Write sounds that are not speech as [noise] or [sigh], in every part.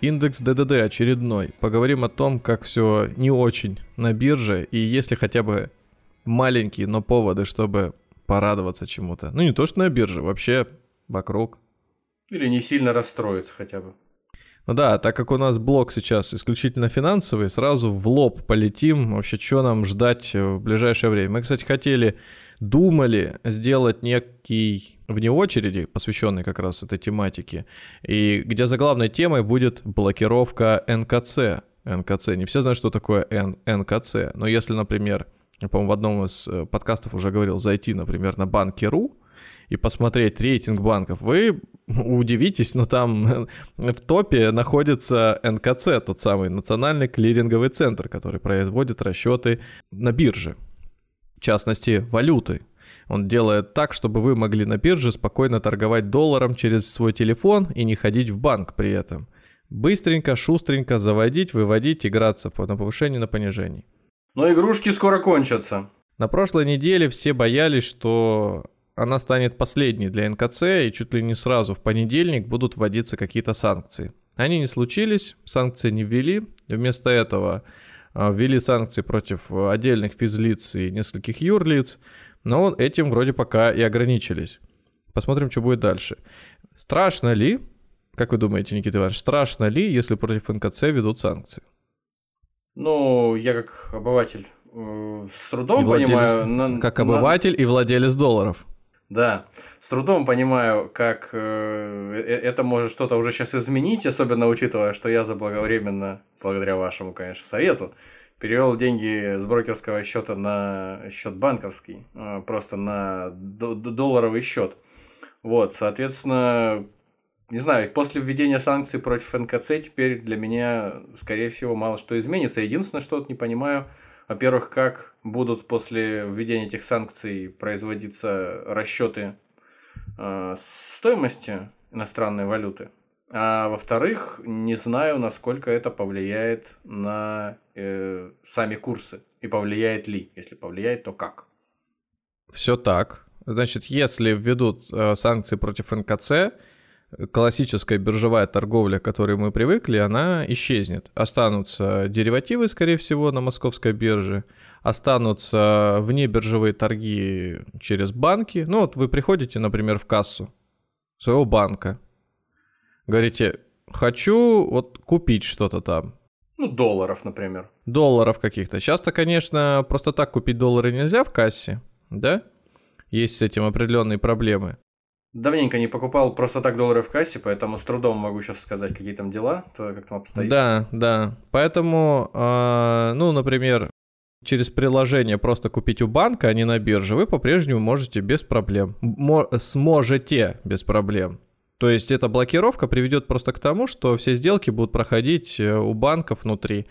Индекс ДДД очередной. Поговорим о том, как все не очень на бирже, и есть ли хотя бы маленькие, но поводы, чтобы порадоваться чему-то. Ну, не то, что на бирже, вообще вокруг. Или не сильно расстроиться хотя бы. Ну да, так как у нас блок сейчас исключительно финансовый, сразу в лоб полетим, вообще, что нам ждать в ближайшее время. Мы, кстати, хотели, думали сделать некий вне очереди, посвященный как раз этой тематике, и где заглавной темой будет блокировка НКЦ. НКЦ. Не все знают, что такое Н, НКЦ, но если, например, я, по-моему, в одном из э, подкастов уже говорил, зайти, например, на банки.ру, и посмотреть рейтинг банков, вы [laughs] удивитесь, но там [laughs] в топе находится НКЦ, тот самый Национальный клиринговый центр, который производит расчеты на бирже, в частности, валюты. Он делает так, чтобы вы могли на бирже спокойно торговать долларом через свой телефон и не ходить в банк при этом. Быстренько, шустренько заводить, выводить, играться на повышение, на понижение. Но игрушки скоро кончатся. На прошлой неделе все боялись, что она станет последней для НКЦ, и чуть ли не сразу в понедельник будут вводиться какие-то санкции. Они не случились, санкции не ввели, вместо этого а, ввели санкции против отдельных физлиц и нескольких юрлиц, но этим вроде пока и ограничились. Посмотрим, что будет дальше. Страшно ли, как вы думаете, Никита Иванович, страшно ли, если против НКЦ ведут санкции? Ну, я как обыватель э, с трудом и владелец, понимаю... На, как обыватель на... и владелец долларов. Да, с трудом понимаю, как э, э, это может что-то уже сейчас изменить, особенно учитывая, что я заблаговременно, благодаря вашему, конечно, совету, перевел деньги с брокерского счета на счет банковский, э, просто на долларовый счет. Вот, соответственно, не знаю, после введения санкций против НКЦ теперь для меня, скорее всего, мало что изменится. Единственное, что не понимаю – во-первых, как будут после введения этих санкций производиться расчеты э, стоимости иностранной валюты. А во-вторых, не знаю, насколько это повлияет на э, сами курсы. И повлияет ли. Если повлияет, то как. Все так. Значит, если введут э, санкции против НКЦ, классическая биржевая торговля, к которой мы привыкли, она исчезнет. Останутся деривативы, скорее всего, на московской бирже, останутся внебиржевые торги через банки. Ну вот вы приходите, например, в кассу своего банка, говорите, хочу вот купить что-то там. Ну, долларов, например. Долларов каких-то. Часто, конечно, просто так купить доллары нельзя в кассе, да? Есть с этим определенные проблемы. Давненько не покупал просто так доллары в кассе, поэтому с трудом могу сейчас сказать, какие там дела, то как там обстоит. Да, да. Поэтому, э, ну, например, через приложение просто купить у банка, а не на бирже, вы по-прежнему можете без проблем. Мо- сможете без проблем. То есть эта блокировка приведет просто к тому, что все сделки будут проходить э, у банков внутри.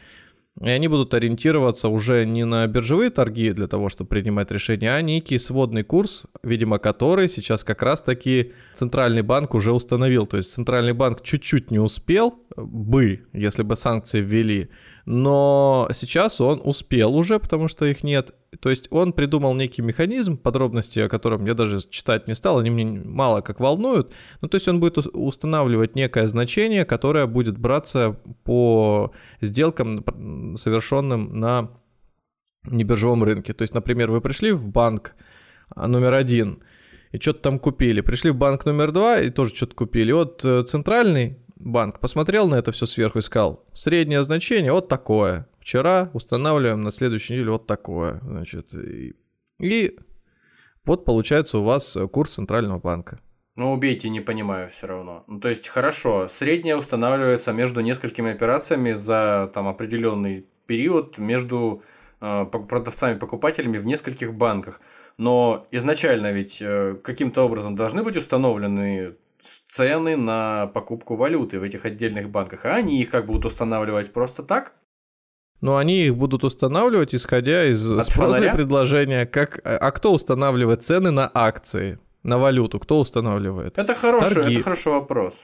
И они будут ориентироваться уже не на биржевые торги для того, чтобы принимать решения, а некий сводный курс, видимо, который сейчас как раз-таки Центральный банк уже установил. То есть Центральный банк чуть-чуть не успел бы, если бы санкции ввели, но сейчас он успел уже, потому что их нет. То есть он придумал некий механизм, подробности о котором я даже читать не стал, они мне мало как волнуют. Ну, то есть он будет устанавливать некое значение, которое будет браться по сделкам, совершенным на небиржевом рынке. То есть, например, вы пришли в банк а, номер один и что-то там купили. Пришли в банк номер два и тоже что-то купили. Вот э, центральный банк посмотрел на это все сверху и сказал, среднее значение вот такое. Вчера устанавливаем на следующей неделе вот такое. Значит, и, и вот получается у вас курс Центрального банка. Ну, убейте, не понимаю все равно. Ну, то есть, хорошо, среднее устанавливается между несколькими операциями за там определенный период между э, продавцами и покупателями в нескольких банках. Но изначально ведь э, каким-то образом должны быть установлены цены на покупку валюты в этих отдельных банках, а они их как будут устанавливать просто так? но они их будут устанавливать, исходя из От спроса фонаря? и предложения. Как, а кто устанавливает цены на акции, на валюту? Кто устанавливает? Это хороший, Торги. это хороший вопрос.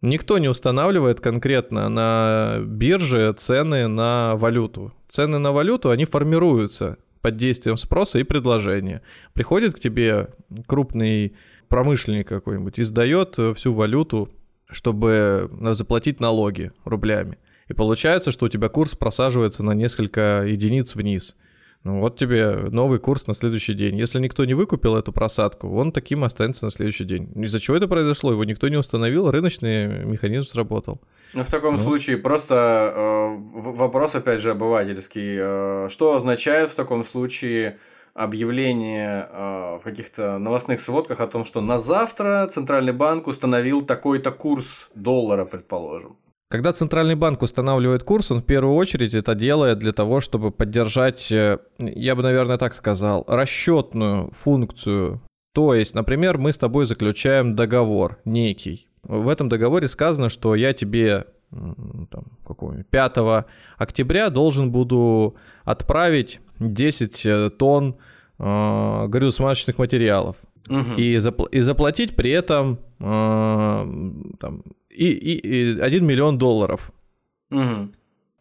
Никто не устанавливает конкретно на бирже цены на валюту. Цены на валюту, они формируются под действием спроса и предложения. Приходит к тебе крупный промышленник какой-нибудь, издает э, всю валюту, чтобы э, заплатить налоги рублями. И получается, что у тебя курс просаживается на несколько единиц вниз. Ну вот тебе новый курс на следующий день. Если никто не выкупил эту просадку, он таким останется на следующий день. Из-за чего это произошло? Его никто не установил, рыночный механизм сработал. Ну, в таком Ну. случае просто э, вопрос, опять же, обывательский. Э, что означает в таком случае объявление э, в каких-то новостных сводках о том, что на завтра Центральный банк установил такой-то курс доллара, предположим? Когда Центральный банк устанавливает курс, он в первую очередь это делает для того, чтобы поддержать, э, я бы, наверное, так сказал, расчетную функцию. То есть, например, мы с тобой заключаем договор некий. В этом договоре сказано, что я тебе там, какого-нибудь 5 октября должен буду отправить 10 э, тонн э, горюче-смазочных материалов. Мгм. И, запл- и заплатить при этом э, там, и, и, и 1 миллион долларов. Мгм.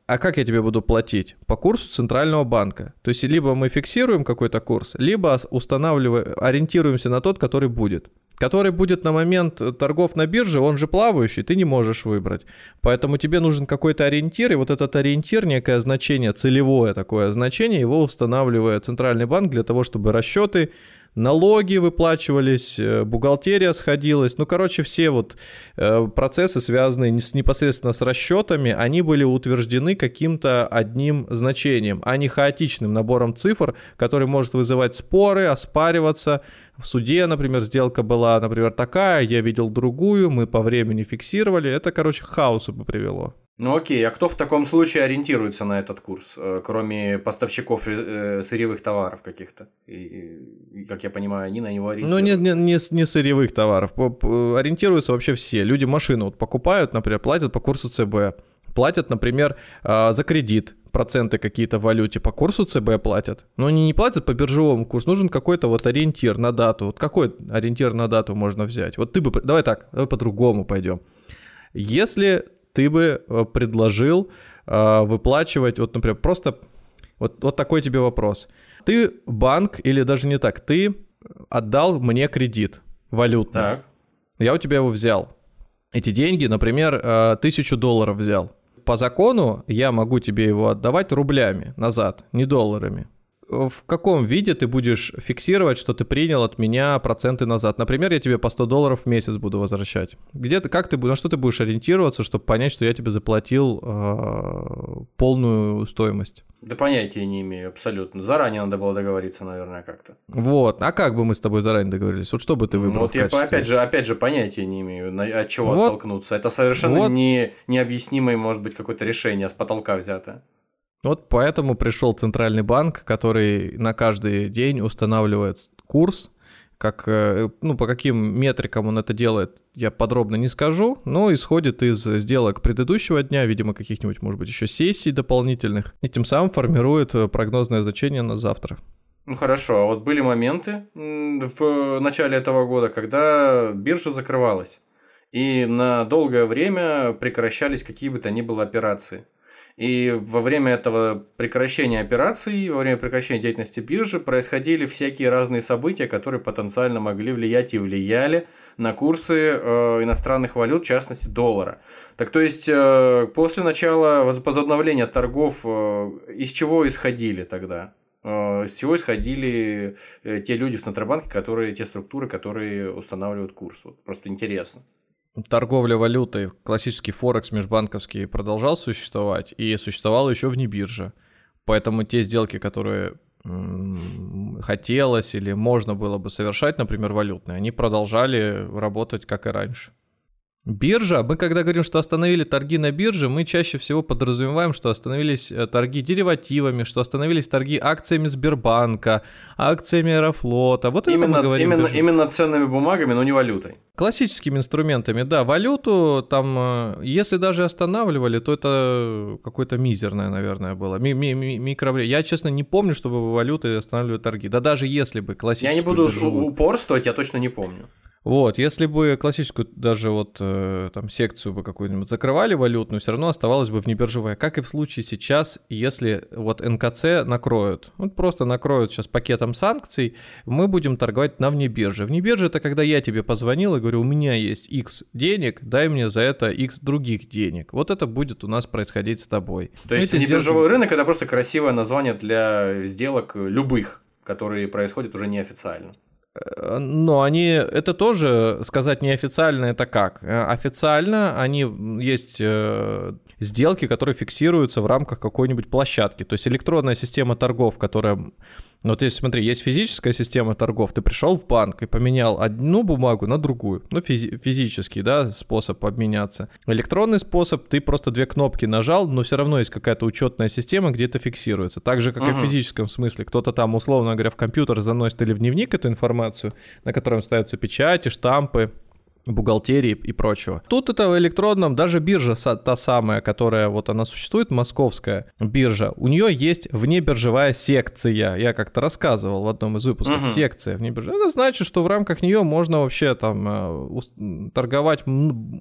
А как я тебе буду платить? По курсу Центрального банка. То есть либо мы фиксируем какой-то курс, либо устанавливаем, ориентируемся на тот, который будет. Который будет на момент торгов на бирже, он же плавающий, ты не можешь выбрать. Поэтому тебе нужен какой-то ориентир, и вот этот ориентир, некое значение, целевое такое значение, его устанавливает Центральный банк для того, чтобы расчеты налоги выплачивались, э, бухгалтерия сходилась. Ну, короче, все вот э, процессы, связанные с- непосредственно с расчетами, они были утверждены каким-то одним значением, а не хаотичным набором цифр, который может вызывать споры, оспариваться. В суде, например, сделка была, например, такая, я видел другую, мы по времени фиксировали. Это, короче, к хаосу привело. Ну окей, а кто в таком случае ориентируется на этот курс, э, кроме поставщиков э, сырьевых товаров каких-то? И, и, как я понимаю, они на него Ну, ориентируются. не, не, не, не сырьевых товаров. Ориентируются вообще все. Люди машину вот покупают, например, платят по курсу ЦБ. Платят, например, а, за кредит проценты какие-то в валюте по курсу ЦБ платят. Но они не платят по биржевому курсу. Нужен какой-то вот ориентир на дату. Вот какой ориентир на дату можно взять? Вот ты бы... Давай так, давай по-другому пойдем. Если ты бы э, предложил э, выплачивать, вот, например, просто вот, вот такой тебе вопрос. Ты банк, или даже не так, ты отдал мне кредит валютный. Так. Я у тебя его взял. Эти деньги, например, э, тысячу долларов взял. По закону я могу тебе его отдавать рублями назад, не долларами. В каком виде ты будешь фиксировать, что ты принял от меня проценты назад? Например, я тебе по 100 долларов в месяц буду возвращать. Где ты, как ты, на что ты будешь ориентироваться, чтобы понять, что я тебе заплатил э, полную стоимость? Да понятия не имею, абсолютно. Заранее надо было договориться, наверное, как-то. Вот. А как бы мы с тобой заранее договорились? Вот что бы ты Ну, выбрал вот в я качестве? опять же, опять же понятия не имею, от чего Вот. оттолкнуться. Это совершенно Вот. не, необъяснимое, может быть, какое-то решение с потолка взято. Вот поэтому пришел Центральный банк, который на каждый день устанавливает курс. Как, э, ну, по каким метрикам он это делает, я подробно не скажу, но исходит из сделок предыдущего дня, видимо, каких-нибудь, может быть, еще сессий дополнительных, и тем самым формирует э, прогнозное значение на завтра. Ну хорошо, а вот были моменты в начале этого года, когда биржа закрывалась, и на долгое время прекращались какие бы то ни было операции. И во время этого прекращения операций, во время прекращения деятельности биржи происходили всякие разные события, которые потенциально могли влиять и влияли на курсы э, иностранных валют, в частности доллара. Так то есть э, после начала воз- возобновления торгов э, из чего исходили тогда? Э, Из чего исходили э, те люди в Центробанке, которые, те структуры, которые устанавливают курс? Вот просто интересно. Торговля валютой, классический Форекс межбанковский, продолжал существовать и существовал еще вне биржи. Поэтому те сделки, которые хотелось или можно было бы совершать, например, валютные, они продолжали работать как и раньше. Биржа, мы когда говорим, что остановили торги на бирже, мы чаще всего подразумеваем, что остановились э, торги деривативами, что остановились торги акциями Сбербанка, акциями Аэрофлота. Вот именно, это мы говорим. Именно, именно ценными бумагами, но не валютой. Классическими инструментами, да. Валюту там, э, если даже останавливали, то это какое-то мизерное, наверное, было. Ми -ми -ми микро... Я, честно, не помню, чтобы валюты останавливали торги. Да даже если бы классическую Я не буду биржевую... упорствовать, я точно не помню. Вот, если бы классическую даже вот э, там секцию бы какую-нибудь закрывали валютную, все равно оставалось бы внебиржевая. Как и в случае сейчас, если вот НКЦ накроют. Вот просто накроют сейчас пакетом санкций, мы будем торговать на внебирже. Внебирже это когда я тебе позвонил и говорю, у меня есть X денег, дай мне за это X других денег. Вот это будет у нас происходить с тобой. То есть внебиржевой сделки... рынок это просто красивое название для сделок любых, которые происходят уже неофициально. Э, но они, это тоже сказать неофициально, это как? Э, официально они есть э, сделки, которые фиксируются в рамках какой-нибудь площадки. То есть электронная система торгов, которая но вот если, смотри, есть физическая система торгов, ты пришел в банк и поменял одну бумагу на другую. Ну, физи- физический, да, способ обменяться. Электронный способ, ты просто две кнопки нажал, но все равно есть какая-то учетная система, где это фиксируется. Так же, как uh-huh. и в физическом смысле. Кто-то там, условно говоря, в компьютер заносит или в дневник эту информацию, на котором ставятся печати, штампы, бухгалтерии и прочего. Тут это в электронном, даже биржа та самая, которая вот она существует, московская биржа, у нее есть внебиржевая секция. Я как-то рассказывал в одном из выпусков. Угу. Секция внебиржевая. Это значит, что в рамках нее можно вообще там э, торговать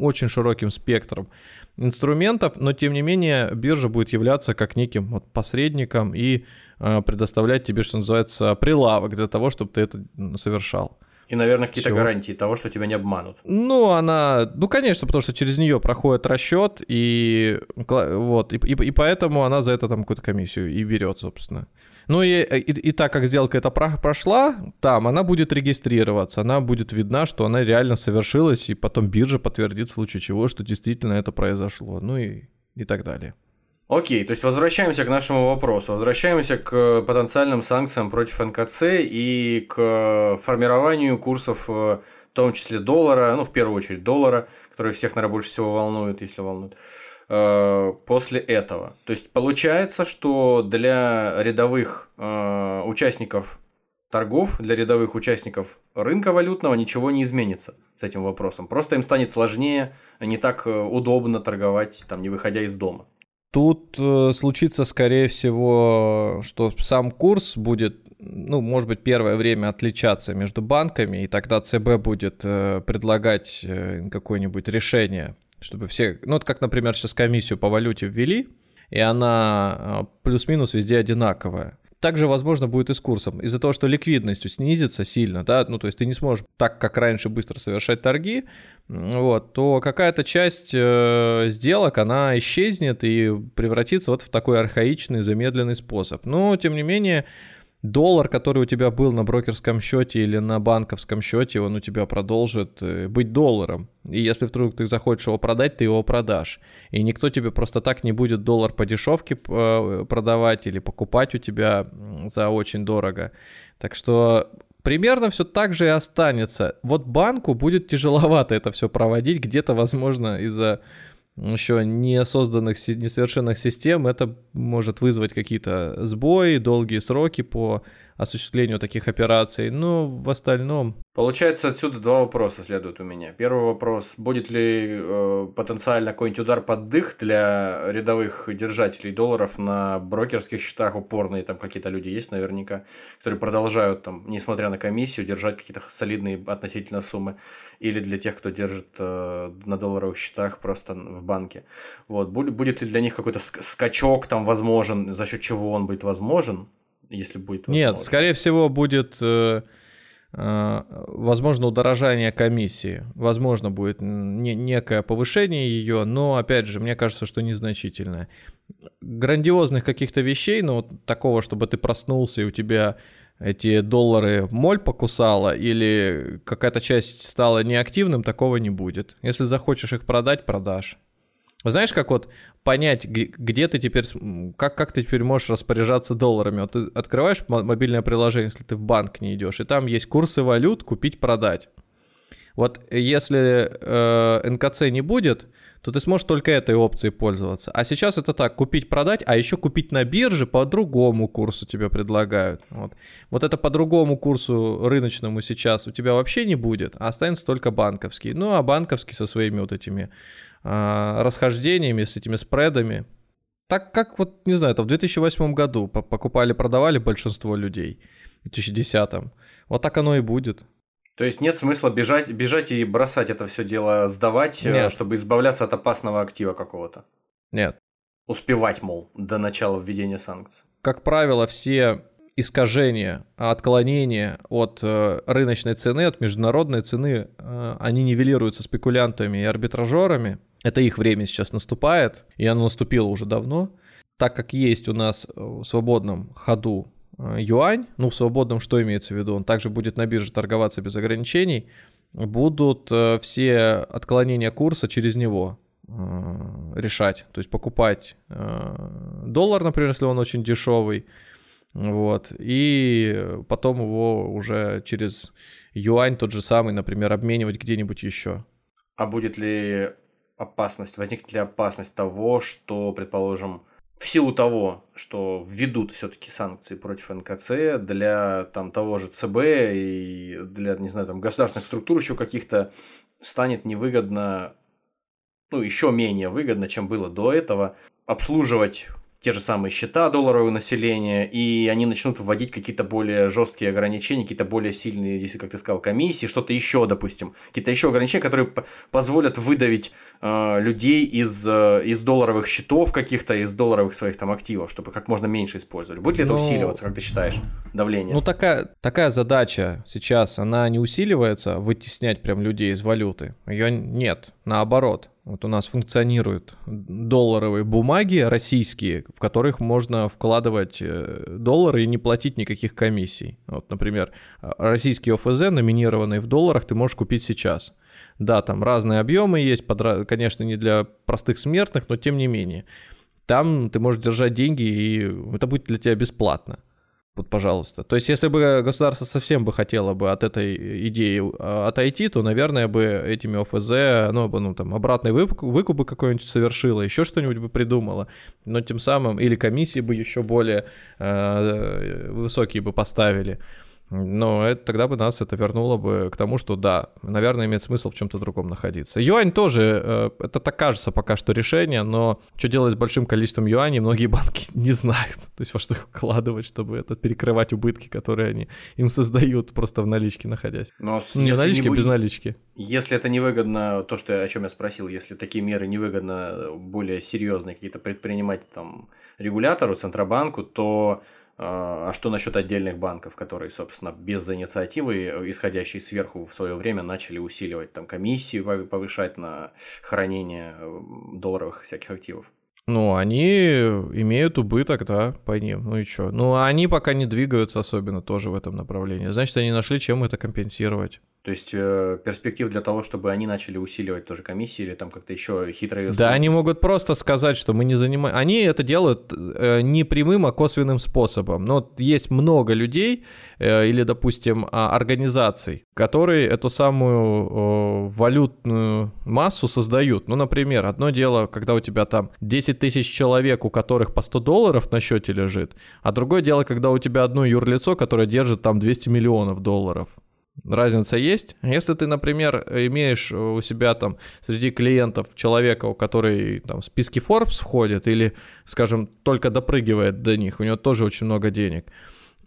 очень широким спектром инструментов, но тем не менее биржа будет являться как неким вот посредником и э, предоставлять тебе, что называется, прилавок для того, чтобы ты это совершал. И, наверное, какие-то Всё. гарантии того, что тебя не обманут. Ну, она, ну, конечно, потому что через нее проходит расчет, и вот, и, и, и поэтому она за это там какую-то комиссию и берет, собственно. Ну и, и, и так как сделка эта прошла, там она будет регистрироваться, она будет видна, что она реально совершилась, и потом биржа подтвердит в случае чего, что действительно это произошло, ну и, и так далее. Окей, то есть возвращаемся к нашему вопросу. Возвращаемся к потенциальным санкциям против НКЦ и к формированию курсов, э, в том числе доллара, ну, в первую очередь доллара, который всех, наверное, больше всего волнует, если волнует, э, после этого. То есть получается, что для рядовых э, участников торгов, для рядовых участников рынка валютного ничего не изменится с этим вопросом. Просто им станет сложнее, не так удобно торговать, там, не выходя из дома. Тут э, случится, скорее всего, что сам курс будет, ну, может быть, первое время отличаться между банками, и тогда ЦБ будет э, предлагать э, какое-нибудь решение, чтобы все, ну, вот как, например, сейчас комиссию по валюте ввели, и она э, плюс-минус везде одинаковая. Также, возможно, будет и с курсом. Из-за того, что ликвидность снизится сильно, да, ну, то есть ты не сможешь так, как раньше, быстро совершать торги, вот, то какая-то часть э, сделок, она исчезнет и превратится вот в такой архаичный, замедленный способ. Но, тем не менее, доллар, который у тебя был на брокерском счете или на банковском счете, он у тебя продолжит э, быть долларом. И если вдруг ты захочешь его продать, ты его продашь. И никто тебе просто так не будет доллар по дешевке э, продавать или покупать у тебя за очень дорого. Так что примерно все так же и останется. Вот банку будет тяжеловато это все проводить, где-то, возможно, из-за еще не созданных, несовершенных систем, это может вызвать какие-то сбои, долгие сроки по осуществлению таких операций, но в остальном... Получается, отсюда два вопроса следуют у меня. Первый вопрос, будет ли э, потенциально какой-нибудь удар под дых для рядовых держателей долларов на брокерских счетах упорные, там какие-то люди есть наверняка, которые продолжают, там, несмотря на комиссию, держать какие-то солидные относительно суммы, или для тех, кто держит э, на долларовых счетах просто в банке. Вот. Будет, будет ли для них какой-то скачок там возможен, за счет чего он будет возможен, если будет возможно. Нет, скорее всего, будет, э, возможно, удорожание комиссии. Возможно, будет не, некое повышение ее, но, опять же, мне кажется, что незначительное. Грандиозных каких-то вещей, но вот такого, чтобы ты проснулся и у тебя эти доллары моль покусала или какая-то часть стала неактивным, такого не будет. Если захочешь их продать, продашь. Знаешь, как вот понять, где ты теперь, как, как ты теперь можешь распоряжаться долларами? Вот ты открываешь мобильное приложение, если ты в банк не идешь, и там есть курсы валют, купить-продать. Вот если э, НКЦ не будет, то ты сможешь только этой опцией пользоваться. А сейчас это так, купить-продать, а еще купить на бирже по другому курсу тебе предлагают. Вот. вот это по другому курсу рыночному сейчас у тебя вообще не будет, а останется только банковский. Ну, а банковский со своими вот этими э, расхождениями, с этими спредами. Так как вот, не знаю, это в 2008 году покупали-продавали большинство людей, в 2010. Вот так оно и будет. То есть нет смысла бежать, бежать и бросать это все дело, сдавать, э, Нет. чтобы избавляться от опасного актива какого-то. Нет. Успевать, мол, до начала введения санкций. Как правило, все искажения, отклонения от э, рыночной цены, от международной цены, э, они нивелируются спекулянтами и арбитражерами. Это их время сейчас наступает, и оно наступило уже давно. Так как есть у нас в свободном ходу Э, юань, ну в свободном что имеется в виду, он также будет на бирже торговаться без ограничений, будут э, все отклонения курса через него э, решать. То есть покупать доллар, например, если он очень дешевый, вот, и потом его уже через юань тот же самый, например, обменивать где-нибудь еще. А будет ли опасность, возникнет ли опасность того, что, предположим, в силу того, что введут все-таки санкции против НКЦ для там, того же ЦБ и для, не знаю, там, государственных структур еще каких-то станет невыгодно, ну, еще менее выгодно, чем было до этого, обслуживать те же самые счета долларового населения, и они начнут вводить какие-то более жесткие ограничения, какие-то более сильные, если, как ты сказал, комиссии, что-то еще, допустим, какие-то еще ограничения, которые позволят выдавить э, людей из, э, из долларовых счетов каких-то, из долларовых своих там активов, чтобы как можно меньше использовали. Будет ли это ну, усиливаться, как ты считаешь, давление? Ну, такая, такая задача сейчас, она не усиливается, вытеснять прям людей из валюты. Ее нет, наоборот вот у нас функционируют долларовые бумаги российские, в которых можно вкладывать э, доллары и не платить никаких комиссий. Вот, например, российский ОФЗ, номинированный в долларах, ты можешь купить сейчас. Да, там разные объемы есть, конечно, не для простых смертных, но тем не менее. Там ты можешь держать деньги, и это будет для тебя бесплатно. Вот, пожалуйста. То есть, если бы государство совсем бы хотело бы от этой идеи а, отойти, то, наверное, бы этими ОФЗ, ну, бы, ну там, обратный выкуп, бы какой-нибудь совершило, еще что-нибудь бы придумало. Но тем самым, или комиссии бы еще более э, высокие бы поставили. Но это, тогда бы нас это вернуло бы к тому, что да, наверное, имеет смысл в чем-то другом находиться. Юань тоже, э, это так кажется пока что решение, но что делать с большим количеством юаней, многие [laughs] банки не знают. То есть во что их вкладывать, чтобы это перекрывать убытки, которые они им создают просто в наличке находясь. Но не наличке, не будет... без налички. Если это невыгодно, то, что, о чем я спросил, если такие меры невыгодно более серьезные какие-то предпринимать там регулятору, Центробанку, то а, а что насчет отдельных банков, которые, собственно, без инициативы, исходящей сверху в свое время, начали усиливать там комиссии, повышать на хранение долларовых всяких активов? Ну, они имеют убыток, да, по ним. Ну и что? Ну, они пока не двигаются особенно тоже в этом направлении. Значит, они нашли, чем это компенсировать. То есть э, перспектив для того, чтобы они начали усиливать тоже комиссии или там как-то еще хитрые... Да, они могут просто сказать, что мы не занимаем... Они это делают э, не прямым, а косвенным способом. Но есть много людей э, или, допустим, а, организаций, которые эту самую э, валютную массу создают. Ну, например, одно дело, когда у тебя там 10 тысяч человек, у которых по 100 долларов на счете лежит, а другое дело, когда у тебя одно юрлицо, которое держит там 200 миллионов долларов. Разница есть. Если ты, например, имеешь у себя там среди клиентов человека, у который там в списки Forbes входит или, скажем, только допрыгивает до них, у него тоже очень много денег,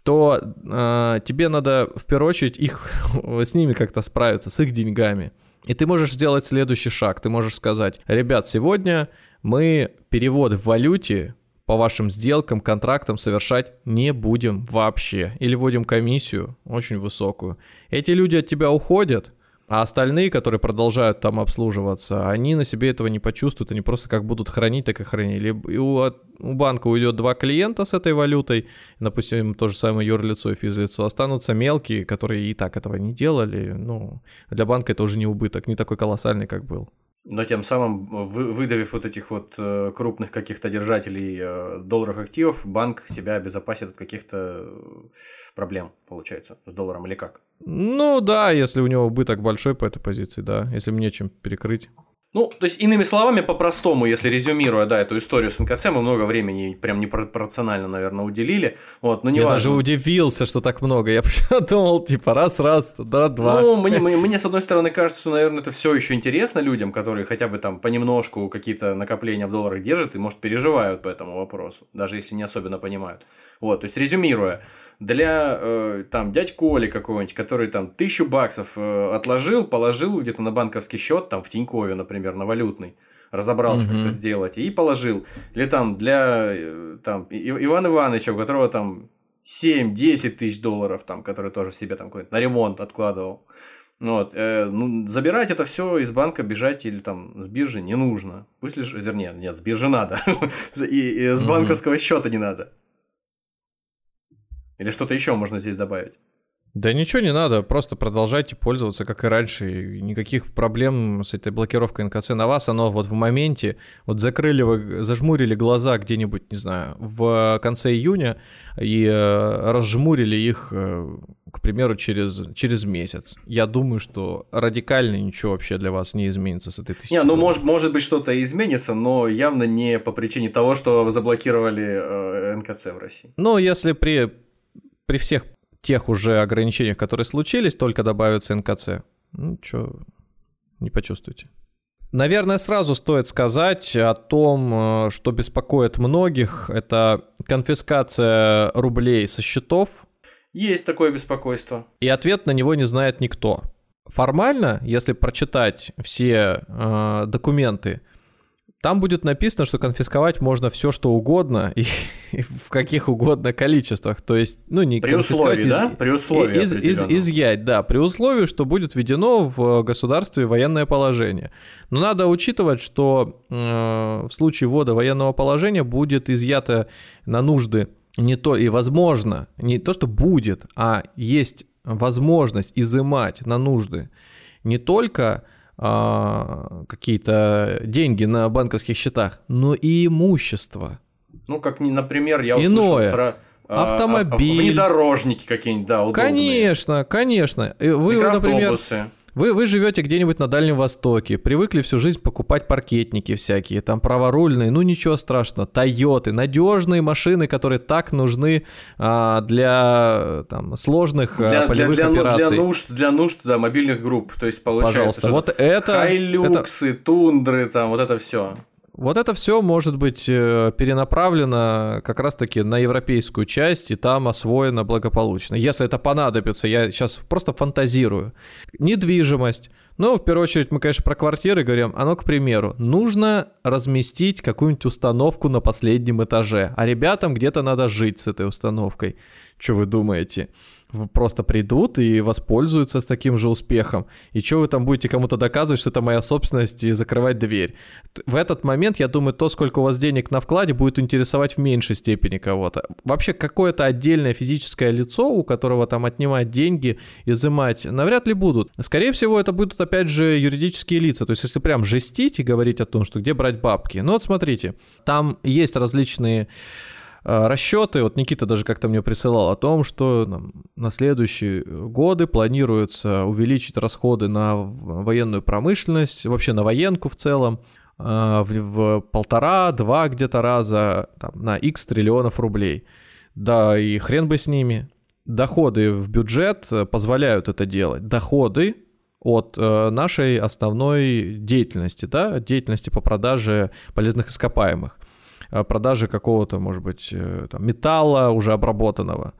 то э, тебе надо в первую очередь их [laughs] с ними как-то справиться, с их деньгами. И ты можешь сделать следующий шаг. Ты можешь сказать, ребят, сегодня мы перевод в валюте по вашим сделкам, контрактам совершать не будем вообще. Или вводим комиссию очень высокую. Эти люди от тебя уходят, а остальные, которые продолжают там обслуживаться, они на себе этого не почувствуют, они просто как будут хранить, так и хранили. И у, у банка уйдет два клиента с этой валютой, допустим, то же самое юрлицо и физлицо, останутся мелкие, которые и так этого не делали. Ну, для банка это уже не убыток, не такой колоссальный, как был. Но тем самым, вы, выдавив вот этих вот э, крупных каких-то держателей э, долларовых активов, банк себя обезопасит от каких-то проблем, получается, с долларом или как? Ну да, если у него убыток большой по этой позиции, да, если мне чем перекрыть. Ну, то есть, иными словами, по-простому, если резюмируя, да, эту историю с НКЦ, мы много времени прям непропорционально, наверное, уделили. Вот, но не Я важно. даже удивился, что так много. Я [laughs] думал, типа, раз-раз, да-два. Ну, мне, мне, мне, с одной стороны, кажется, что, наверное, это все еще интересно людям, которые хотя бы там понемножку какие-то накопления в долларах держат и, может, переживают по этому вопросу, даже если не особенно понимают. Вот, то есть, резюмируя, для э, там дядь Коли какого-нибудь, который там тысячу баксов э, отложил, положил где-то на банковский счет, там в Тинькове, например, на валютный, разобрался, mm-hmm. как это сделать, и положил. Или там для э, там, Ивана Ивановича, у которого там 7-10 тысяч долларов, там, который тоже себе там какой-то на ремонт откладывал. Вот, э, ну, забирать это все из банка, бежать или там с биржи не нужно. Пусть лишь, вернее, нет, с биржи надо. [laughs] и, и с банковского счета не надо. Или что-то еще можно здесь добавить? Да ничего не надо, просто продолжайте пользоваться, как и раньше. Никаких проблем с этой блокировкой НКЦ на вас. Оно вот в моменте, вот закрыли вы, зажмурили глаза где-нибудь, не знаю, в конце июня и э, разжмурили их, э, к примеру, через, через месяц. Я думаю, что радикально ничего вообще для вас не изменится с этой тысячи. Не, ну может, может быть что-то изменится, но явно не по причине того, что заблокировали э, НКЦ в России. Ну, если при при всех тех уже ограничениях, которые случились, только добавится НКЦ. Ну, что, не почувствуете. Наверное, сразу стоит сказать о том, э, что беспокоит многих. Это конфискация рублей со счетов. Есть такое беспокойство. И ответ на него не знает никто. Формально, если прочитать все э, документы, там будет написано, что конфисковать можно все, что угодно и, и в каких угодно количествах. То есть, ну, не при условии, из, да? При условии из, из, изъять, да, при условии, что будет введено в государстве военное положение. Но надо учитывать, что э, в случае ввода военного положения будет изъято на нужды не то и возможно, не то, что будет, а есть возможность изымать на нужды не только а, какие-то деньги на банковских счетах, но и имущество. Ну, как, например, я Иное. услышал а, Автомобиль. Внедорожники какие-нибудь, да, удобные. Конечно, конечно. Вы, например, вы, вы живете где-нибудь на Дальнем Востоке, привыкли всю жизнь покупать паркетники всякие, там праворульные, ну ничего страшного, Тойоты, надежные машины, которые так нужны а, для там, сложных для, а, полевых для, для, операций. Для нужд, для нужд да, мобильных групп, то есть получается, Пожалуйста, вот это... Хайлюксы, это... тундры, там, вот это все. Вот это все может быть э, перенаправлено как раз-таки на европейскую часть, и там освоено благополучно. Если это понадобится, я сейчас просто фантазирую. Недвижимость. Ну, в первую очередь, мы, конечно, про квартиры говорим. Оно, к примеру, нужно разместить какую-нибудь установку на последнем этаже, а ребятам где-то надо жить с этой установкой. Что вы думаете? Просто придут и воспользуются с таким же успехом. И что вы там будете кому-то доказывать, что это моя собственность и закрывать дверь? В этот момент, я думаю, то, сколько у вас денег на вкладе, будет интересовать в меньшей степени кого-то. Вообще, какое-то отдельное физическое лицо, у которого там отнимать деньги, изымать, навряд ли будут. Скорее всего, это будут, опять же, юридические лица. То есть, если прям жестить и говорить о том, что где брать бабки. Ну вот смотрите, там есть различные расчеты, вот Никита даже как-то мне присылал о том, что там, на следующие годы планируется увеличить расходы на военную промышленность, вообще на военку в целом, э, в, в полтора-два где-то раза там, на x триллионов рублей. Да и хрен бы с ними. Доходы в бюджет позволяют это делать. Доходы от э, нашей основной деятельности, да, деятельности по продаже полезных ископаемых. Э, продажи какого-то, может быть, э, там, металла уже обработанного.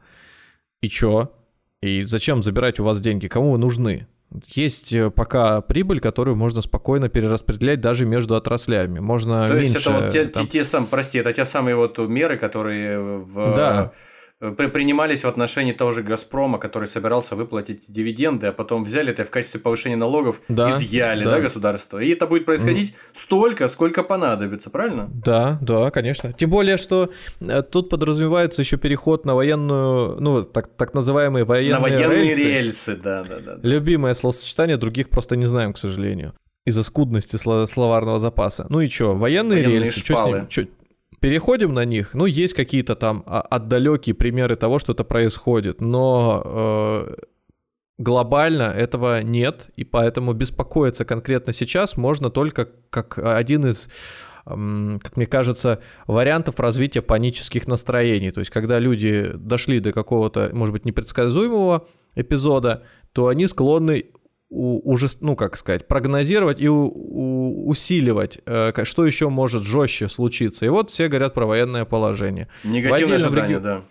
И чё? И зачем забирать у вас деньги? Кому вы нужны? Есть э, пока прибыль, которую можно спокойно перераспределять даже между отраслями. Можно То меньше... есть это вот те, там... те, те сам, прости, это те самые вот меры, которые в... Да принимались в отношении того же Газпрома, который собирался выплатить дивиденды, а потом взяли это в качестве повышения налогов, да, изъяли, да. да, государство. И это будет происходить mm. столько, сколько понадобится, правильно? Да, да, конечно. Тем более, что э, тут подразумевается еще переход на военную, ну, так, так называемые военные На военные рельсы. рельсы, да, да, да. Любимое словосочетание, других просто не знаем, к сожалению. из-за скудности словарного запаса. Ну и что, военные, военные рельсы, что с ним? Чё, переходим на них. Ну, есть какие-то там а, отдалекие примеры того, что это происходит, но э, глобально этого нет, и поэтому беспокоиться конкретно сейчас можно только как один из как мне кажется, вариантов развития панических настроений. То есть, когда люди дошли до какого-то, может быть, непредсказуемого эпизода, то они склонны уже, ну как сказать, прогнозировать и у, у, усиливать, э, что еще может жестче случиться. И вот все говорят про военное положение. Негативное ожидание, реги... да.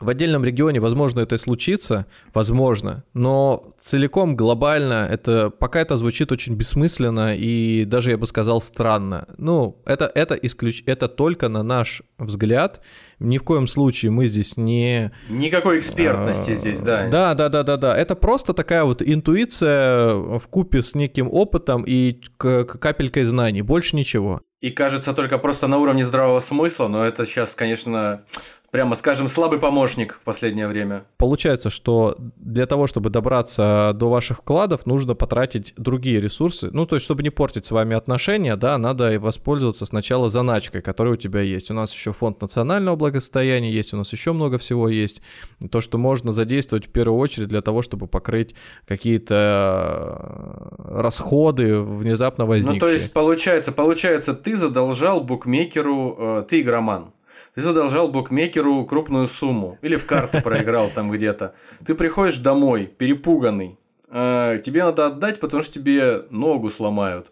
В отдельном регионе, возможно, это и случится, возможно, но целиком глобально это пока это звучит очень бессмысленно и даже, я бы сказал, странно. Ну, это, это, исключ... это только на наш взгляд. Ни в коем случае мы здесь не... Никакой экспертности а, здесь, да. Да, да, да, да, да. Это просто такая вот интуиция в купе с неким опытом и капелькой знаний, больше ничего. И кажется только просто на уровне здравого смысла, но это сейчас, конечно, прямо скажем, слабый помощник в последнее время. Получается, что для того, чтобы добраться до ваших вкладов, нужно потратить другие ресурсы. Ну, то есть, чтобы не портить с вами отношения, да, надо воспользоваться сначала заначкой, которая у тебя есть. У нас еще фонд национального благосостояния есть, у нас еще много всего есть. То, что можно задействовать в первую очередь для того, чтобы покрыть какие-то э, расходы внезапно возникшие. Ну, то есть, получается, получается, ты задолжал букмекеру, э, ты игроман, ты задолжал букмекеру крупную сумму или в карты [laughs] проиграл там где-то. Ты приходишь домой, перепуганный. А, тебе надо отдать, потому что тебе ногу сломают.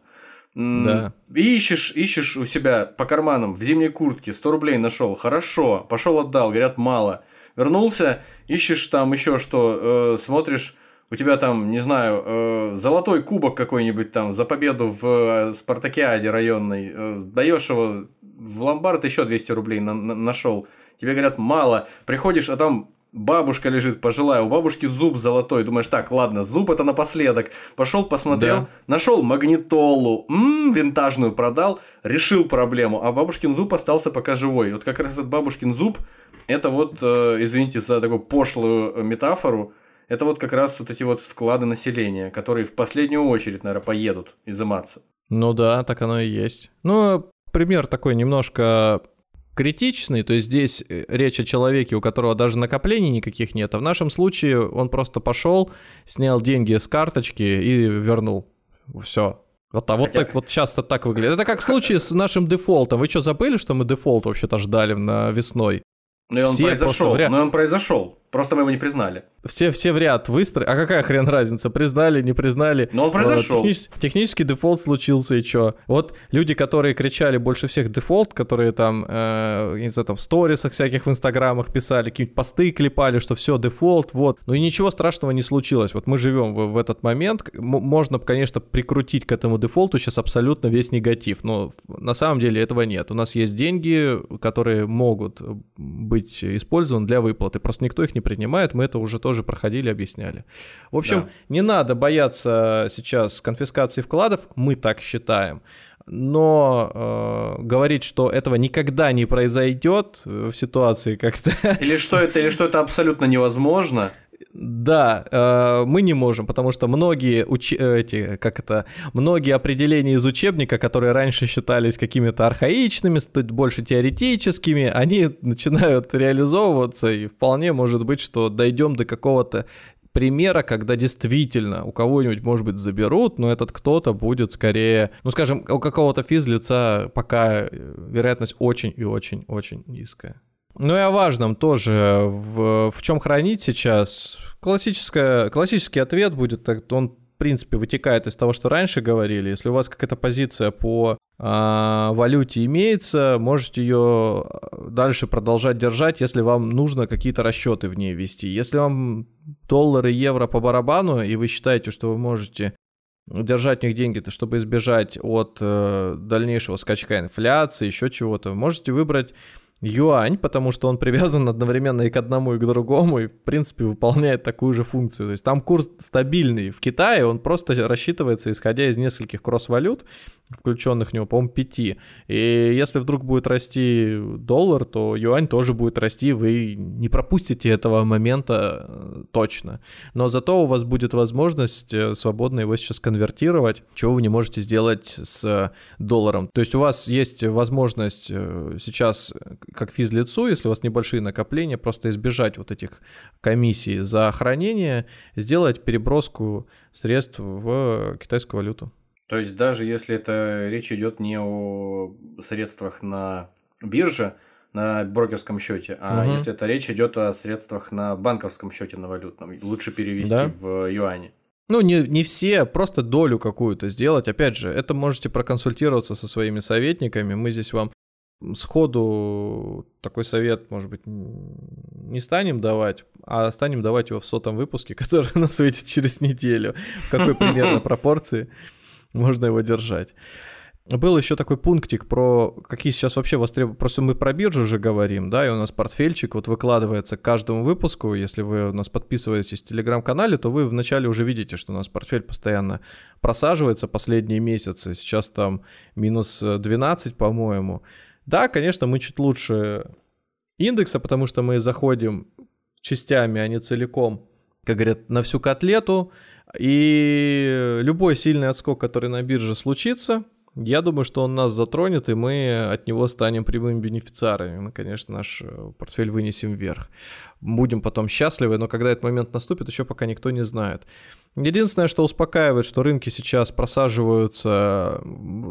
Да. И ищешь, ищешь у себя по карманам в зимней куртке 100 рублей нашел. Хорошо, пошел отдал, говорят, мало. Вернулся, ищешь там еще что, э, смотришь, у тебя там, не знаю, э, золотой кубок какой-нибудь там за победу в э, Спартакиаде районной, э, даешь его в ломбард еще 200 рублей на, на, нашел. Тебе говорят, мало. Приходишь, а там бабушка лежит пожилая, у бабушки зуб золотой. Думаешь, так, ладно, зуб это напоследок. Пошел, посмотрел, да. нашел магнитолу, м-м, винтажную продал, решил проблему, а бабушкин зуб остался пока живой. Вот как раз этот бабушкин зуб, это вот, э, извините за такую пошлую метафору, это вот как раз вот эти вот вклады населения, которые в последнюю очередь, наверное, поедут изыматься. Ну да, так оно и есть. Ну, пример такой немножко критичный, то есть здесь э, речь о человеке, у которого даже накоплений никаких нет, а в нашем случае он просто пошел, снял деньги с карточки и вернул. Все. Вот, а вот Хотя... так вот часто так выглядит. Это как в случае с нашим дефолтом. Вы что, забыли, что мы дефолт вообще-то ждали на весной? Ну и он Все произошел. Вряд... Но он произошел. Просто мы его не признали. Все, все в ряд выстроили. А какая хрен разница? Признали, не признали. Но он произошел. Технич... Технический дефолт случился, и чё? Вот люди, которые кричали больше всех дефолт, которые там, э, не знаю, там в сторисах всяких в инстаграмах писали, какие-нибудь посты клепали, что все, дефолт, вот. Ну и ничего страшного не случилось. Вот мы живем в, в этот момент. Можно, конечно, прикрутить к этому дефолту сейчас абсолютно весь негатив, но на самом деле этого нет. У нас есть деньги, которые могут быть использованы для выплаты. Просто никто их не принимает, мы это уже тоже проходили, объясняли. В общем, да. не надо бояться сейчас конфискации вкладов, мы так считаем. Но э, говорить, что этого никогда не произойдет в ситуации как-то... Или что это, или что это абсолютно невозможно. Да, э, мы не можем, потому что многие уч... эти, как это, многие определения из учебника, которые раньше считались какими-то архаичными, больше теоретическими, они начинают реализовываться, и вполне может быть, что дойдем до какого-то примера, когда действительно у кого-нибудь, может быть, заберут, но этот кто-то будет скорее, ну, скажем, у какого-то физлица пока вероятность очень и очень-очень низкая. Ну и о важном тоже. В, в чем хранить сейчас? Классическая, классический ответ будет, он в принципе вытекает из того, что раньше говорили. Если у вас какая-то позиция по а, валюте имеется, можете ее дальше продолжать держать, если вам нужно какие-то расчеты в ней вести. Если вам доллары, евро по барабану, и вы считаете, что вы можете держать в них деньги, то чтобы избежать от э, дальнейшего скачка инфляции, еще чего-то, можете выбрать юань, потому что он привязан [laughs] одновременно и к одному, и к другому, и, в принципе, выполняет такую же функцию. То есть там курс стабильный. В Китае он просто рассчитывается, исходя из нескольких кросс-валют, включенных в него, по-моему, пяти. И если вдруг будет расти доллар, то юань тоже будет расти, вы не пропустите этого момента э, точно. Но зато у вас будет возможность э, свободно его сейчас конвертировать, чего вы не можете сделать с долларом. То есть у вас есть возможность э, сейчас, как физлицу, если у вас небольшие накопления, просто избежать вот этих комиссий за хранение, сделать переброску средств в китайскую валюту. То есть даже если это речь идет не о средствах на бирже, на брокерском счете, а угу. если это речь идет о средствах на банковском счете на валютном, лучше перевести да? в юани. Ну, не, не все, просто долю какую-то сделать. Опять же, это можете проконсультироваться со своими советниками. Мы здесь вам сходу такой совет, может быть, не станем давать, а станем давать его в сотом выпуске, [laughs] который у нас выйдет через неделю. В какой примерно пропорции можно его держать. Был еще такой пунктик про какие сейчас вообще востребованы. Просто мы про биржу уже говорим, да, и у нас портфельчик вот выкладывается к каждому выпуску. Если вы у нас подписываетесь в телеграм-канале, то вы вначале уже видите, что у нас портфель постоянно просаживается последние месяцы. Сейчас там минус 12, по-моему. Да, конечно, мы чуть лучше индекса, потому что мы заходим частями, а не целиком, как говорят, на всю котлету. И любой сильный отскок, который на бирже случится, я думаю, что он нас затронет, и мы от него станем прямыми бенефициарами. Мы, конечно, наш э, портфель вынесем вверх. Будем потом счастливы, но когда этот момент наступит, еще пока никто не знает. Единственное, что успокаивает, что рынки сейчас просаживаются,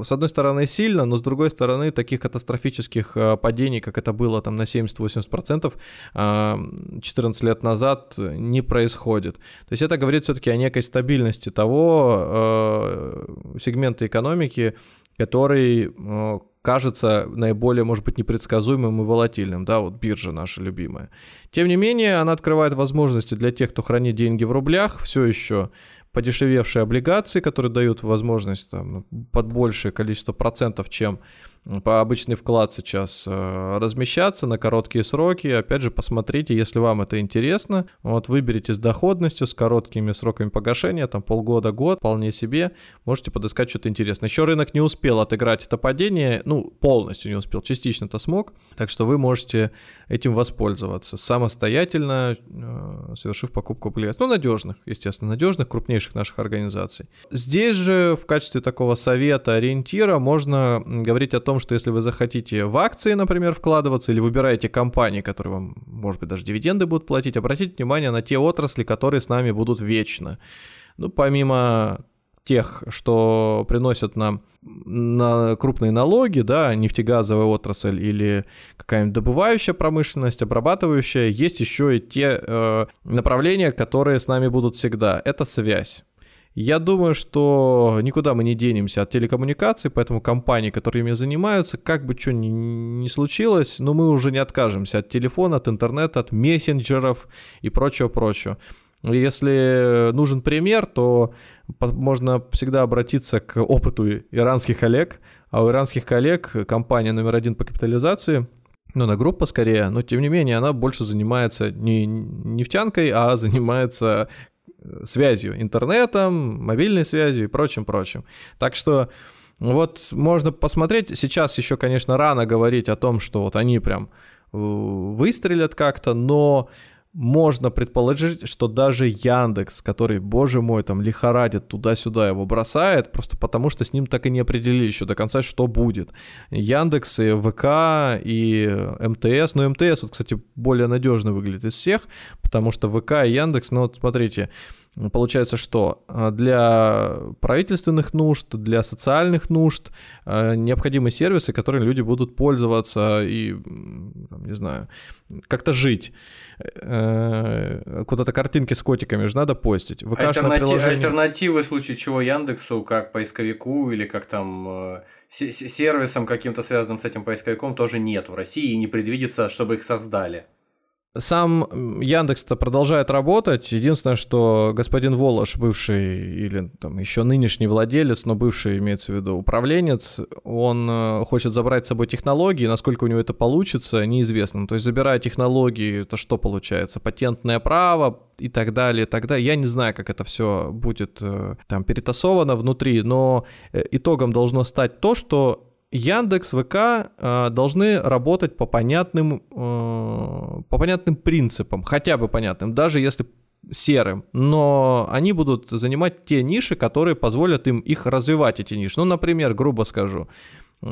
с одной стороны, сильно, но с другой стороны, таких катастрофических э, падений, как это было там на 70-80% 14 э, лет назад, не происходит. То есть это говорит все-таки о некой стабильности того сегмента экономики, который э, кажется наиболее, может быть, непредсказуемым и волатильным, да, вот биржа наша любимая. Тем не менее, она открывает возможности для тех, кто хранит деньги в рублях, все еще подешевевшие облигации, которые дают возможность там, под большее количество процентов, чем по обычный вклад сейчас э, размещаться на короткие сроки. Опять же, посмотрите, если вам это интересно. Вот выберите с доходностью, с короткими сроками погашения, там полгода, год, вполне себе. Можете подыскать что-то интересное. Еще рынок не успел отыграть это падение, ну, полностью не успел, частично-то смог. Так что вы можете этим воспользоваться самостоятельно, э, совершив покупку облигаций. Ну, надежных, естественно, надежных, крупнейших наших организаций. Здесь же в качестве такого совета, ориентира можно говорить о том, том, что если вы захотите в акции, например, вкладываться, или выбираете компании, которые вам, может быть, даже дивиденды будут платить, обратите внимание на те отрасли, которые с нами будут вечно. Ну, помимо тех, что приносят нам на крупные налоги, да, нефтегазовая отрасль или какая-нибудь добывающая промышленность, обрабатывающая, есть еще и те э, направления, которые с нами будут всегда. Это связь. Я думаю, что никуда мы не денемся от телекоммуникаций, поэтому компании, которые ими занимаются, как бы что ни, ни случилось, но мы уже не откажемся от телефона, от интернета, от мессенджеров и прочего-прочего. Если нужен пример, то можно всегда обратиться к опыту иранских коллег. А у иранских коллег компания номер один по капитализации, ну, на группа скорее, но тем не менее она больше занимается не нефтянкой, а занимается связью, интернетом, мобильной связью и прочим-прочим. Так что вот можно посмотреть, сейчас еще, конечно, рано говорить о том, что вот они прям э, выстрелят как-то, но можно предположить, что даже Яндекс, который, боже мой, там лихорадит туда-сюда его бросает, просто потому что с ним так и не определили еще до конца, что будет. Яндекс и ВК и МТС, ну МТС, вот, кстати, более надежно выглядит из всех, потому что ВК и Яндекс, ну вот смотрите, Получается, что а, для правительственных нужд, для социальных нужд а, необходимы сервисы, которыми люди будут пользоваться и, не знаю, как-то жить. Э, куда-то картинки с котиками же надо постить. Альтернатив, приложение... Альтернативы в случае чего Яндексу, как поисковику или как там э, сервисом каким-то связанным с этим поисковиком тоже нет в России и не предвидится, чтобы их создали. Сам Яндекс-то продолжает работать. Единственное, что господин Волош, бывший или там еще нынешний владелец, но бывший, имеется в виду, управленец, он э, хочет забрать с собой технологии. Насколько у него это получится, неизвестно. То есть, забирая технологии, это что получается? Патентное право и так далее, и так далее. Я не знаю, как это все будет э, там перетасовано внутри, но э, итогом должно стать то, что Яндекс, ВК э, должны работать по понятным, э, по понятным принципам, хотя бы понятным, даже если серым, но они будут занимать те ниши, которые позволят им их развивать, эти ниши. Ну, например, грубо скажу,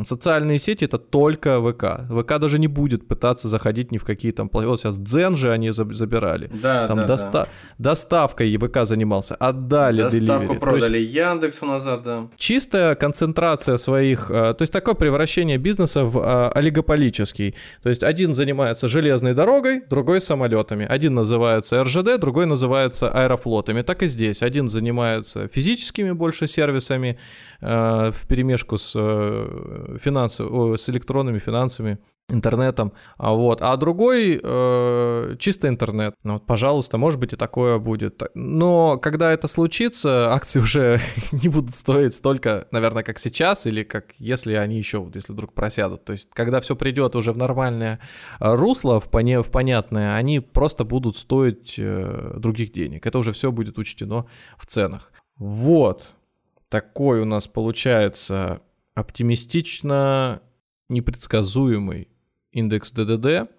Социальные сети это только ВК. ВК даже не будет пытаться заходить ни в какие там... Вот сейчас Дзен же они забирали. Да, там да, доста... да. Доставкой ВК занимался, отдали Доставку Delivery. продали есть... Яндексу назад, да. Чистая концентрация своих... Э, то есть такое превращение бизнеса в э, олигополический. То есть один занимается железной дорогой, другой самолетами. Один называется РЖД, другой называется аэрофлотами. Так и здесь. Один занимается физическими больше сервисами, Э, в перемешку с, финансов, с электронными финансами интернетом, а вот, а другой э, чисто интернет. Ну, вот, пожалуйста, может быть и такое будет. Но когда это случится, [laughs] акции уже [laughs] не будут стоить столько, наверное, как сейчас, или как если они еще, вот если вдруг просядут. То есть, когда все придет уже в нормальное э, русло, в, поне, в понятное, они просто будут стоить э, других денег. Это уже все будет учтено в ценах. Вот такой у нас получается оптимистично непредсказуемый индекс ДДД.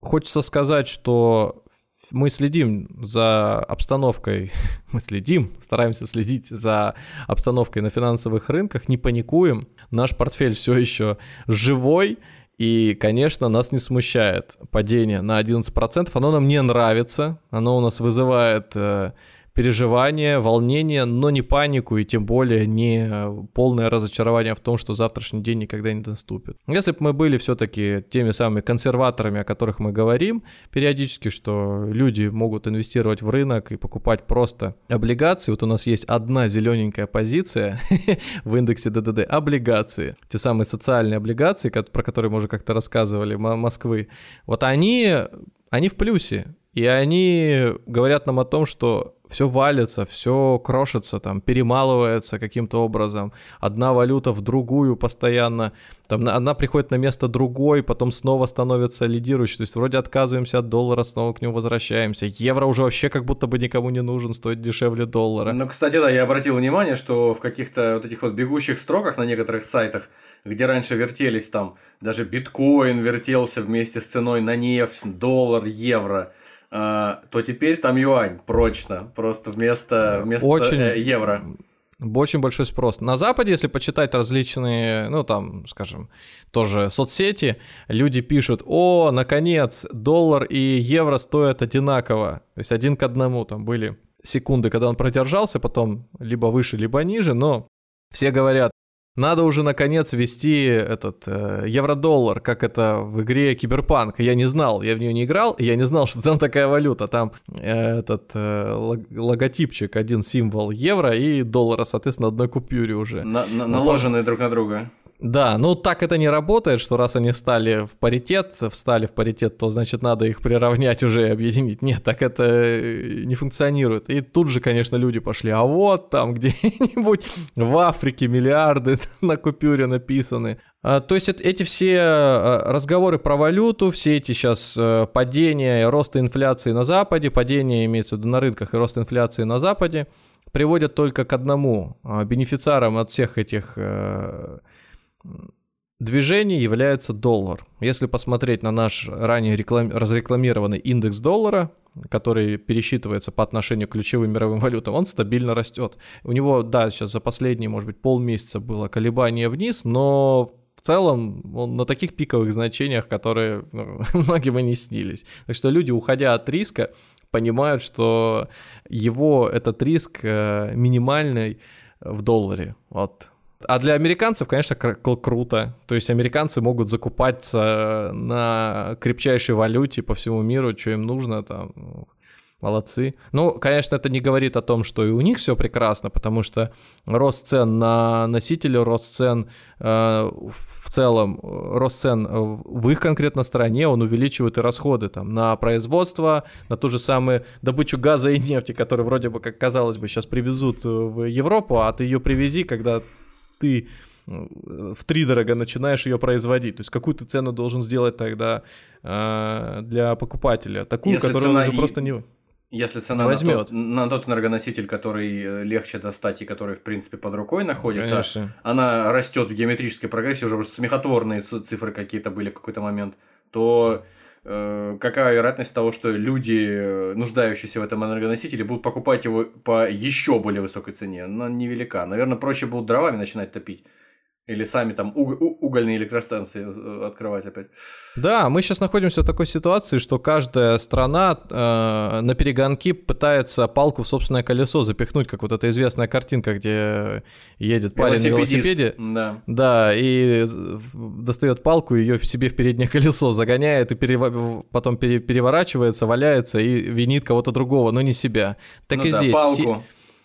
Хочется сказать, что мы следим за обстановкой, [laughs] мы следим, стараемся следить за обстановкой на финансовых рынках, не паникуем. Наш портфель все еще живой, и, конечно, нас не смущает падение на 11%. Оно нам не нравится, оно у нас вызывает э, переживания, волнение, но не панику и тем более не полное разочарование в том, что завтрашний день никогда не наступит. Если бы мы были все-таки теми самыми консерваторами, о которых мы говорим периодически, что люди могут инвестировать в рынок и покупать просто облигации, вот у нас есть одна зелененькая позиция [laughs] в индексе ДДД, облигации, те самые социальные облигации, про которые мы уже как-то рассказывали, Москвы, вот они, они в плюсе, и они говорят нам о том, что все валится, все крошится, там, перемалывается каким-то образом. Одна валюта в другую постоянно. Там одна приходит на место другой, потом снова становится лидирующей. То есть вроде отказываемся от доллара, снова к нему возвращаемся. Евро уже вообще как будто бы никому не нужен, стоит дешевле доллара. Ну, кстати, да, я обратил внимание, что в каких-то вот этих вот бегущих строках на некоторых сайтах, где раньше вертелись там, даже биткоин вертелся вместе с ценой на нефть, доллар, евро – то теперь там юань прочно, просто вместо, вместо Очень... э, евро. Очень большой спрос. На Западе, если почитать различные, ну там, скажем, тоже соцсети, люди пишут, о, наконец, доллар и евро стоят одинаково. То есть один к одному там были секунды, когда он продержался, потом либо выше, либо ниже, но все говорят, надо уже наконец ввести этот э, евро-доллар, как это в игре Киберпанк. Я не знал, я в нее не играл, я не знал, [laughs] что там такая валюта. Там э, этот э, логотипчик, один символ евро и доллара, соответственно, одной купюре уже. На, на, наложенные друг на друга. Да, ну так это не работает, что раз они стали в паритет, встали в паритет, то значит надо их приравнять уже и объединить. Нет, так это э, не функционирует. И тут же, конечно, люди пошли, а вот там где-нибудь в Африке миллиарды [laughs] на купюре написаны. А, то есть эти все э, разговоры про валюту, все эти сейчас э, падения, роста инфляции на Западе, падение имеется в виду на рынках и рост инфляции на Западе, приводят только к одному. А, бенефициарам от всех этих движение является доллар. Если посмотреть на наш ранее реклам... разрекламированный индекс доллара, который пересчитывается по отношению к ключевым мировым валютам, он стабильно растет. У него, да, сейчас за последние, может быть, полмесяца было колебание вниз, но в целом он на таких пиковых значениях, которые ну, [laughs] многим и не снились. Так что люди, уходя от риска, понимают, что его этот риск э, минимальный в долларе. Вот а для американцев, конечно, кру- круто. То есть американцы могут закупаться на крепчайшей валюте по всему миру, что им нужно там. Молодцы. Ну, конечно, это не говорит о том, что и у них все прекрасно, потому что рост цен на носителя, рост цен э, в целом, рост цен в их конкретно стране, он увеличивает и расходы там на производство, на ту же самую добычу газа и нефти, которые вроде бы, как казалось бы, сейчас привезут в Европу, а ты ее привези, когда ты в три дорого начинаешь ее производить. То есть какую ты цену должен сделать тогда э, для покупателя? Такую, Если которую он уже и... просто не если цена возьмет. На, тот, на тот энергоноситель, который э, легче достать и который, в принципе, под рукой находится, Конечно. она растет в геометрической прогрессии, уже смехотворные цифры какие-то были в какой-то момент, то э, какая вероятность того, что люди, э, нуждающиеся в этом энергоносителе, будут покупать его по еще более высокой цене? Она невелика. Наверное, проще будут дровами начинать топить. Или сами там угольные электростанции э, открывать опять. Да, мы сейчас находимся в такой ситуации, что каждая страна э, на перегонки пытается палку в собственное колесо запихнуть, как вот эта известная картинка, где едет парень на велосипеде. Да. да, и достает палку, ее себе в переднее [laughs] колесо загоняет, и перев... потом переворачивается, валяется и винит кого-то другого, но не себя. Так ну и да, здесь. Палку. Все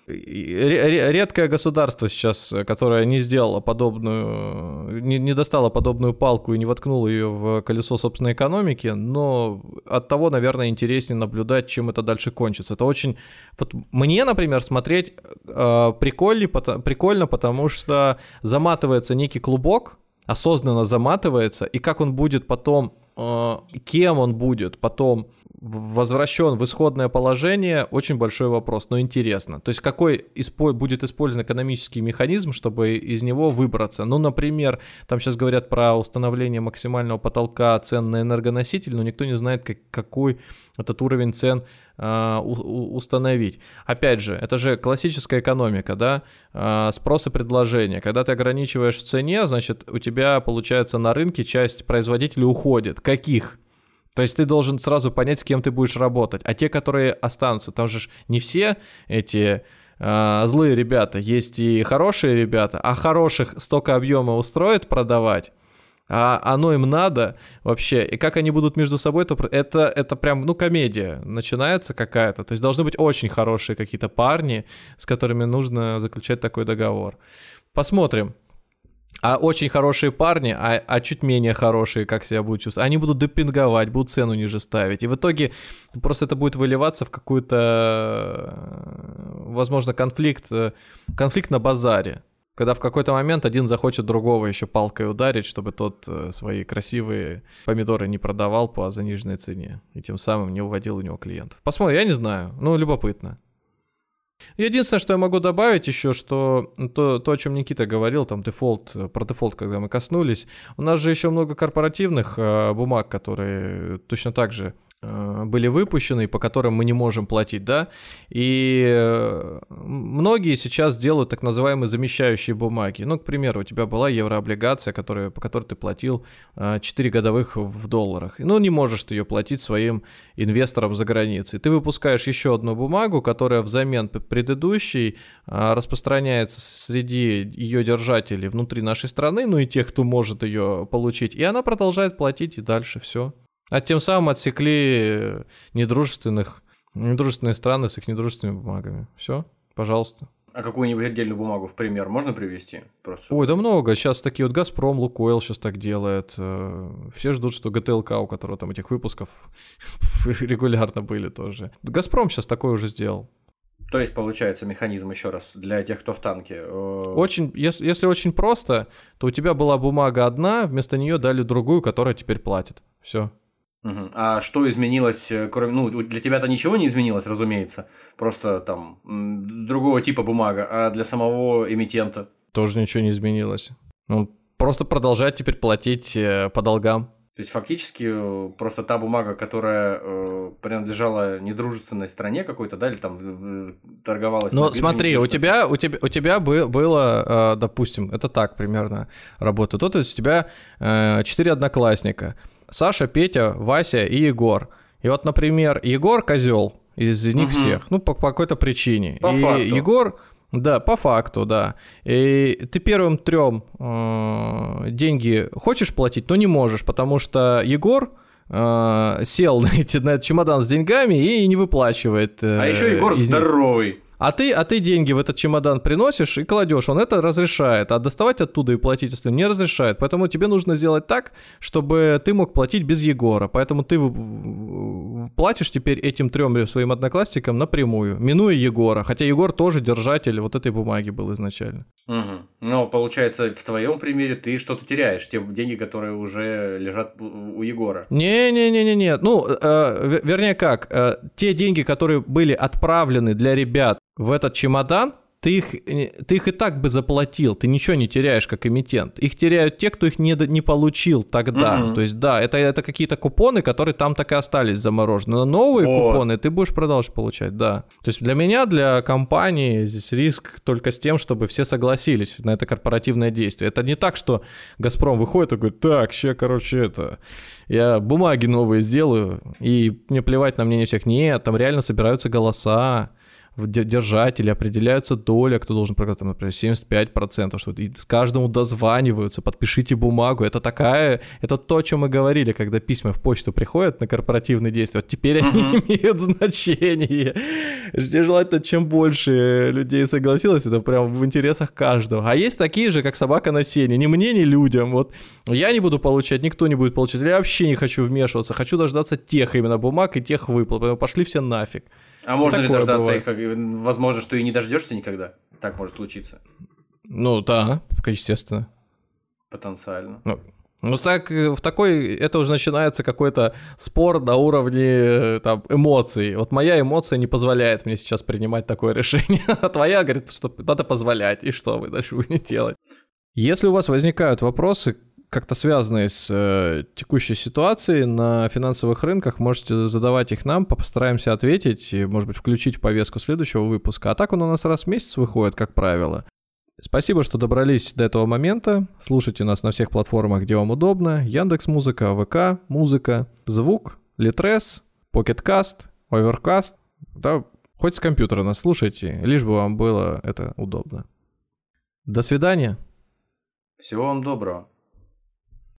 редкое государство сейчас, которое не сделало подобную, не, не достало подобную палку и не воткнуло ее в колесо собственной экономики, но от того, наверное, интереснее наблюдать, чем это дальше кончится. Это очень... Вот мне, например, смотреть э, прикольно, прикольно, потому что заматывается некий клубок, осознанно заматывается, и как он будет потом, э, кем он будет потом возвращен в исходное положение, очень большой вопрос, но интересно. То есть какой испо- будет использован экономический механизм, чтобы из него выбраться? Ну, например, там сейчас говорят про установление максимального потолка цен на энергоноситель, но никто не знает, как, какой этот уровень цен э, у, установить. Опять же, это же классическая экономика, да, э, спрос и предложение. Когда ты ограничиваешь в цене, значит, у тебя, получается, на рынке часть производителей уходит. Каких? То есть ты должен сразу понять, с кем ты будешь работать. А те, которые останутся, там же не все эти э, злые ребята, есть и хорошие ребята, а хороших столько объема устроит продавать, а оно им надо вообще, и как они будут между собой, то это, это прям, ну, комедия начинается какая-то. То есть должны быть очень хорошие какие-то парни, с которыми нужно заключать такой договор. Посмотрим. А очень хорошие парни, а, а чуть менее хорошие, как себя будут чувствовать, они будут депинговать, будут цену ниже ставить. И в итоге просто это будет выливаться в какой-то, возможно, конфликт, конфликт на базаре. Когда в какой-то момент один захочет другого еще палкой ударить, чтобы тот э, свои красивые помидоры не продавал по заниженной цене. И тем самым не уводил у него клиентов. Посмотрим, я не знаю. Ну, любопытно. Единственное, что я могу добавить еще, что то, то, о чем Никита говорил, там дефолт, про дефолт, когда мы коснулись, у нас же еще много корпоративных э, бумаг, которые точно так же Э, были выпущены, по которым мы не можем платить, да, и э, многие сейчас делают так называемые замещающие бумаги. Ну, к примеру, у тебя была еврооблигация, которая, по которой ты платил 4 э, годовых в долларах. Ну, не можешь ты ее платить своим инвесторам за границей. Ты выпускаешь еще одну бумагу, которая взамен предыдущей распространяется среди ее держателей внутри нашей страны, ну и тех, кто может ее получить, и она продолжает платить и дальше все. А тем самым отсекли недружественных, недружественные страны с их недружественными бумагами. Все, пожалуйста. А какую-нибудь отдельную бумагу в пример можно привести? Просто... Ой, да много. Сейчас такие вот Газпром, Лукойл сейчас так делает. Э, все ждут, что ГТЛК, у которого там этих выпусков [laughs] регулярно были тоже. Газпром сейчас такое уже сделал. То есть, получается, механизм еще раз для тех, кто в танке. Э, очень, если, если очень просто, то у тебя была бумага одна, вместо нее дали другую, которая теперь платит. Все. Угу. А что изменилось, э, кроме, ну, для тебя-то ничего не изменилось, разумеется, просто там другого типа бумага, а для самого эмитента? Тоже ничего не изменилось. Ну, просто продолжает теперь платить э, по долгам. То есть фактически э, просто та бумага, которая э, принадлежала недружественной стране какой-то, да, или там торговалась. Ну смотри, у тебя, у тебя, у тебя было, допустим, это так примерно работает. То есть у тебя 4 одноклассника. Саша, Петя, Вася и Егор. И вот, например, Егор козел из них угу. всех, ну, по, по какой-то причине. По и факту. Егор, да, по факту, да. И ты первым трем э, деньги хочешь платить, но не можешь, потому что Егор э, сел [laughs] на, эти, на этот чемодан с деньгами и не выплачивает. Э, а еще Егор здоровый. А ты, а ты деньги в этот чемодан приносишь и кладешь, он это разрешает, а доставать оттуда и платить остальным не разрешает. Поэтому тебе нужно сделать так, чтобы ты мог платить без Егора. Поэтому ты платишь теперь этим трем своим одноклассникам напрямую, минуя Егора. Хотя Егор тоже держатель вот этой бумаги был изначально. Угу. Но получается, в твоем примере ты что-то теряешь, те деньги, которые уже лежат у Егора. Не-не-не-не-не. Ну, э, вернее как, э, те деньги, которые были отправлены для ребят в этот чемодан, ты их, ты их и так бы заплатил, ты ничего не теряешь как эмитент. Их теряют те, кто их не, не получил тогда. Mm-hmm. То есть, да, это, это какие-то купоны, которые там так и остались заморожены. Но новые oh. купоны ты будешь продолжать получать, да. То есть для меня, для компании, здесь риск только с тем, чтобы все согласились на это корпоративное действие. Это не так, что Газпром выходит и говорит, так, сейчас, короче, это, я бумаги новые сделаю, и мне плевать на мнение всех. Нет, там реально собираются голоса держатели, определяются доля, кто должен программировать, там, например, 75%, что и с каждому дозваниваются, подпишите бумагу. Это такая, это то, о чем мы говорили, когда письма в почту приходят на корпоративные действия. Вот теперь они [laughs] имеют значение. Желательно, чем больше людей согласилось, это прям в интересах каждого. А есть такие же, как собака на сене. Ни мне, ни людям. Вот я не буду получать, никто не будет получать. Я вообще не хочу вмешиваться. Хочу дождаться тех именно бумаг и тех выплат. Поэтому пошли все нафиг. А можно ли дождаться бывает. их? Возможно, что и не дождешься никогда. Так может случиться. Ну да, естественно. Потенциально. Ну, ну так, в такой, это уже начинается какой-то спор на уровне там, эмоций. Вот моя эмоция не позволяет мне сейчас принимать такое [laughs] решение, а твоя говорит, что надо позволять, и что вы дальше будете делать. Если у вас возникают вопросы, как-то связанные с э, текущей ситуацией на финансовых рынках, можете задавать их нам, постараемся ответить, и, может быть, включить в повестку следующего выпуска. А так он у нас раз в месяц выходит, как правило. Спасибо, что добрались до этого момента. Слушайте нас на всех платформах, где вам удобно. Яндекс Музыка, ВК, Музыка, Звук, Литрес, Покеткаст, Оверкаст. Да, хоть с компьютера нас слушайте, лишь бы вам было это удобно. До свидания. Всего вам доброго.